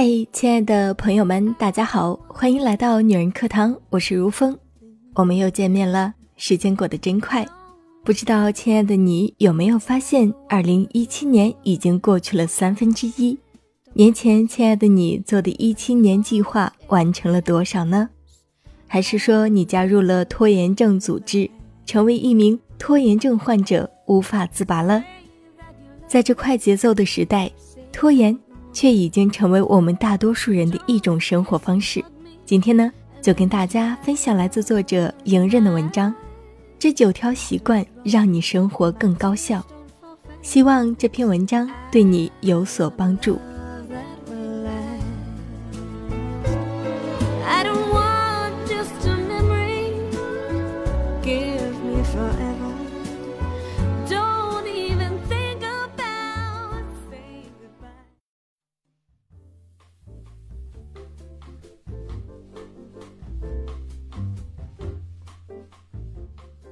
嗨，亲爱的朋友们，大家好，欢迎来到女人课堂，我是如风，我们又见面了。时间过得真快，不知道亲爱的你有没有发现，二零一七年已经过去了三分之一。年前，亲爱的你做的一七年计划完成了多少呢？还是说你加入了拖延症组织，成为一名拖延症患者，无法自拔了？在这快节奏的时代，拖延却已经成为我们大多数人的一种生活方式。今天呢，就跟大家分享来自作者迎刃的文章。这九条习惯让你生活更高效，希望这篇文章对你有所帮助。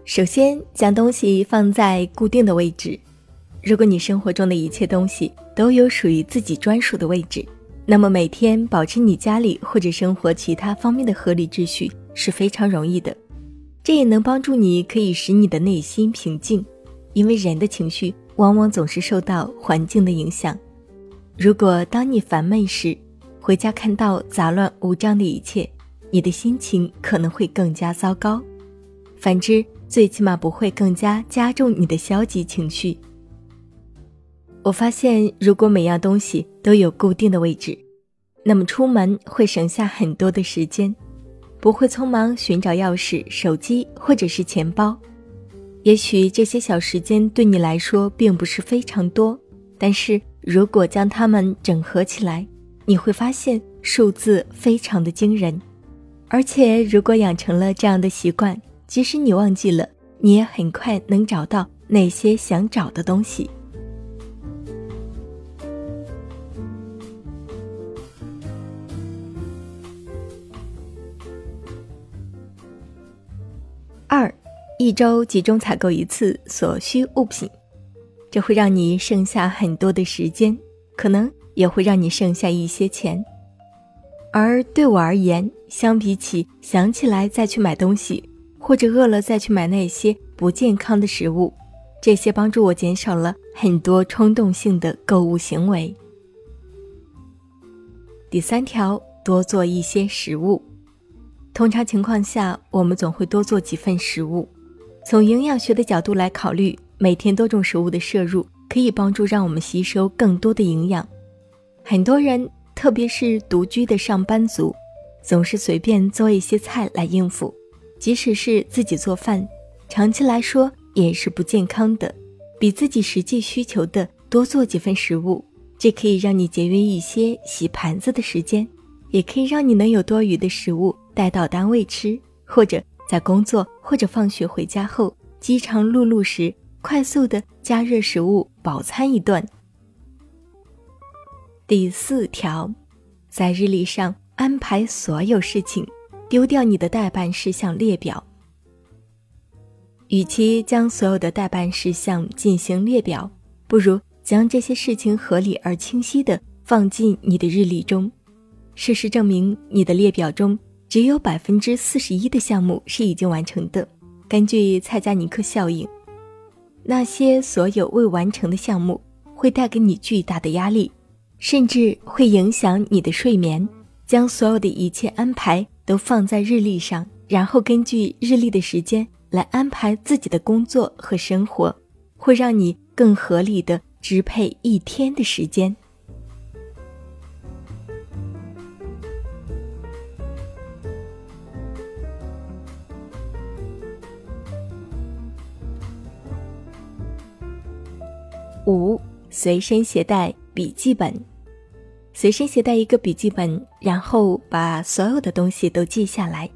首先，将东西放在固定的位置。如果你生活中的一切东西都有属于自己专属的位置，那么每天保持你家里或者生活其他方面的合理秩序是非常容易的。这也能帮助你，可以使你的内心平静，因为人的情绪往往总是受到环境的影响。如果当你烦闷时，回家看到杂乱无章的一切，你的心情可能会更加糟糕。反之，最起码不会更加加重你的消极情绪。我发现，如果每样东西都有固定的位置，那么出门会省下很多的时间，不会匆忙寻找钥匙、手机或者是钱包。也许这些小时间对你来说并不是非常多，但是如果将它们整合起来，你会发现数字非常的惊人。而且，如果养成了这样的习惯，即使你忘记了，你也很快能找到那些想找的东西。二，一周集中采购一次所需物品，这会让你剩下很多的时间，可能也会让你剩下一些钱。而对我而言，相比起想起来再去买东西。或者饿了再去买那些不健康的食物，这些帮助我减少了很多冲动性的购物行为。第三条，多做一些食物。通常情况下，我们总会多做几份食物。从营养学的角度来考虑，每天多种食物的摄入可以帮助让我们吸收更多的营养。很多人，特别是独居的上班族，总是随便做一些菜来应付。即使是自己做饭，长期来说也是不健康的。比自己实际需求的多做几份食物，这可以让你节约一些洗盘子的时间，也可以让你能有多余的食物带到单位吃，或者在工作或者放学回家后饥肠辘辘时，快速的加热食物饱餐一顿。第四条，在日历上安排所有事情。丢掉你的待办事项列表。与其将所有的待办事项进行列表，不如将这些事情合理而清晰的放进你的日历中。事实证明，你的列表中只有百分之四十一的项目是已经完成的。根据蔡加尼克效应，那些所有未完成的项目会带给你巨大的压力，甚至会影响你的睡眠。将所有的一切安排。都放在日历上，然后根据日历的时间来安排自己的工作和生活，会让你更合理的支配一天的时间。五，随身携带笔记本。随身携带一个笔记本，然后把所有的东西都记下来，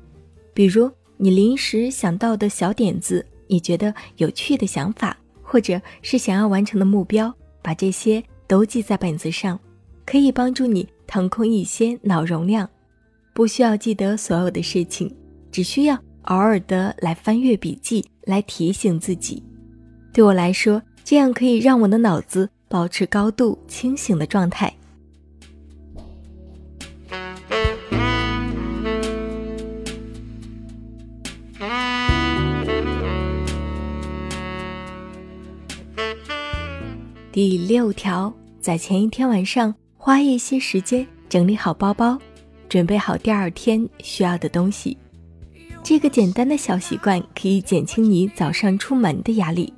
比如你临时想到的小点子，你觉得有趣的想法，或者是想要完成的目标，把这些都记在本子上，可以帮助你腾空一些脑容量。不需要记得所有的事情，只需要偶尔的来翻阅笔记，来提醒自己。对我来说，这样可以让我的脑子保持高度清醒的状态。第六条，在前一天晚上花一些时间整理好包包，准备好第二天需要的东西。这个简单的小习惯可以减轻你早上出门的压力。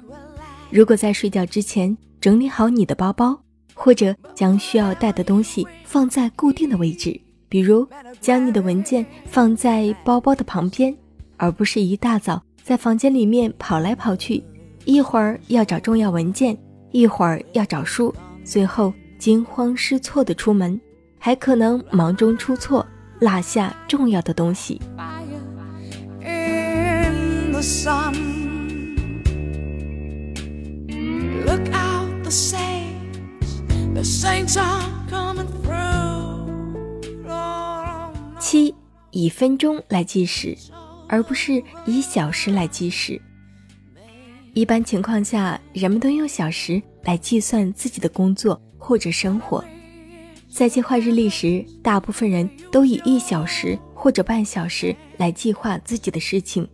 如果在睡觉之前整理好你的包包，或者将需要带的东西放在固定的位置，比如将你的文件放在包包的旁边，而不是一大早在房间里面跑来跑去，一会儿要找重要文件，一会儿要找书，最后惊慌失措的出门，还可能忙中出错，落下重要的东西。七，以分钟来计时，而不是以小时来计时。一般情况下，人们都用小时来计算自己的工作或者生活。在计划日历时，大部分人都以一小时或者半小时来计划自己的事情。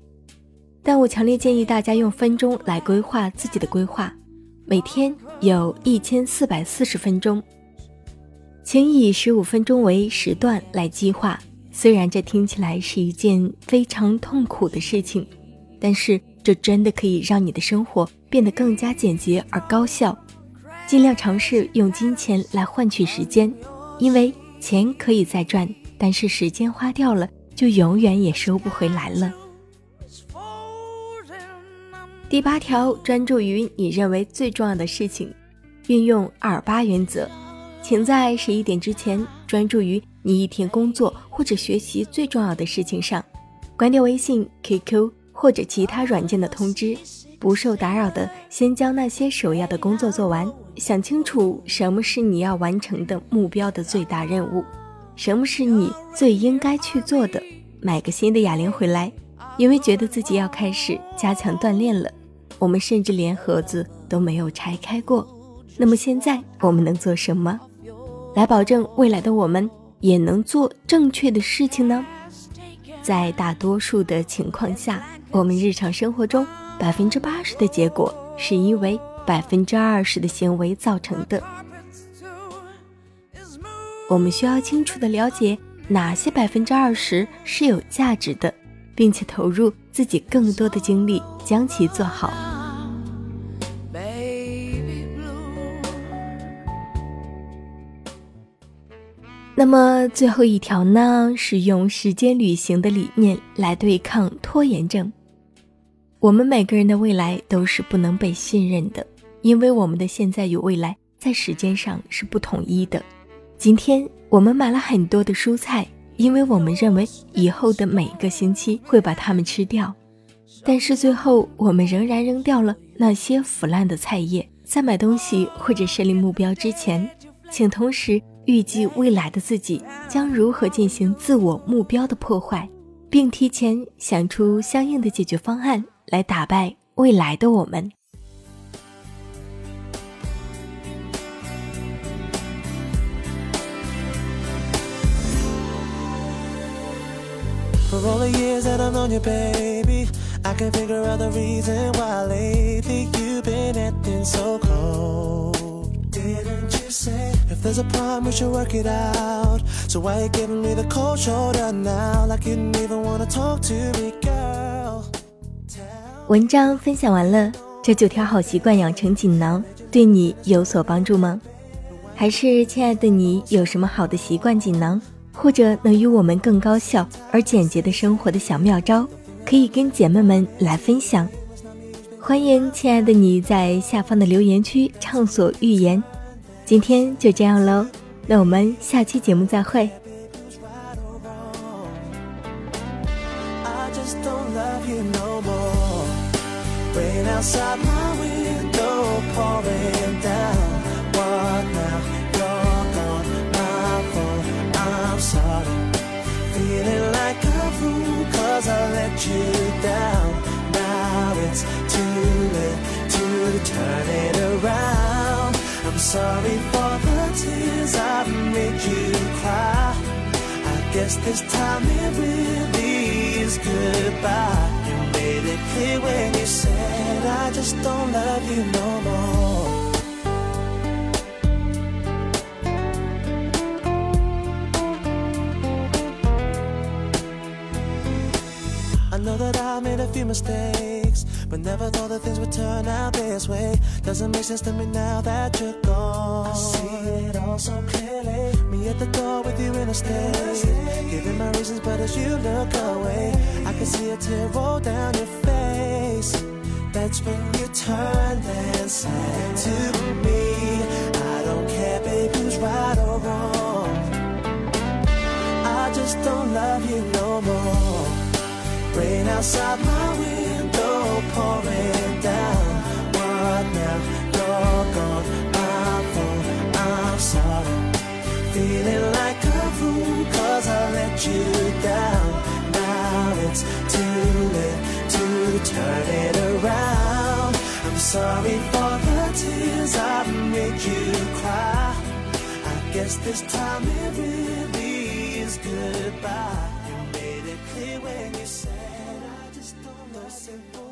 但我强烈建议大家用分钟来规划自己的规划。每天有一千四百四十分钟，请以十五分钟为时段来计划。虽然这听起来是一件非常痛苦的事情，但是这真的可以让你的生活变得更加简洁而高效。尽量尝试用金钱来换取时间，因为钱可以再赚，但是时间花掉了就永远也收不回来了。第八条，专注于你认为最重要的事情，运用二八原则，请在十一点之前专注于你一天工作或者学习最重要的事情上，关掉微信、QQ 或者其他软件的通知，不受打扰的先将那些首要的工作做完，想清楚什么是你要完成的目标的最大任务，什么是你最应该去做的，买个新的哑铃回来，因为觉得自己要开始加强锻炼了。我们甚至连盒子都没有拆开过。那么现在我们能做什么，来保证未来的我们也能做正确的事情呢？在大多数的情况下，我们日常生活中百分之八十的结果是因为百分之二十的行为造成的。我们需要清楚的了解哪些百分之二十是有价值的，并且投入自己更多的精力将其做好。那么最后一条呢，是用时间旅行的理念来对抗拖延症。我们每个人的未来都是不能被信任的，因为我们的现在与未来在时间上是不统一的。今天我们买了很多的蔬菜，因为我们认为以后的每个星期会把它们吃掉，但是最后我们仍然扔掉了那些腐烂的菜叶。在买东西或者设立目标之前，请同时。预计未来的自己将如何进行自我目标的破坏，并提前想出相应的解决方案来打败未来的我们。If there's a problem, we should work it out. So why you giving me the cold shoulder now? Like you didn't even wanna talk to me, girl. 文章分享完了，这九条好习惯养成锦囊对你有所帮助吗？还是亲爱的你有什么好的习惯锦囊，或者能与我们更高效而简洁的生活的小妙招，可以跟姐妹们来分享。欢迎亲爱的你在下方的留言区畅所欲言。今天就这样喽，那我们下期节目再会。Sorry for the tears I've made you cry. I guess this time it really is goodbye. You made it clear when you said I just don't love you no more. Know that I made a few mistakes, but never thought that things would turn out this way. Doesn't make sense to me now that you're gone. I see it all so clearly. Me at the door with you in a state. Giving my reasons, but as you look away, I can see a tear roll down your face. That's when you turned and said to me, outside my window pouring down. What now? You're gone. I'm. I'm sorry. Feeling like a fool cause I let you down. Now it's too late to turn it around. I'm sorry for the tears I've made you cry. I guess this time it really is goodbye. You made it clear when you said você pode.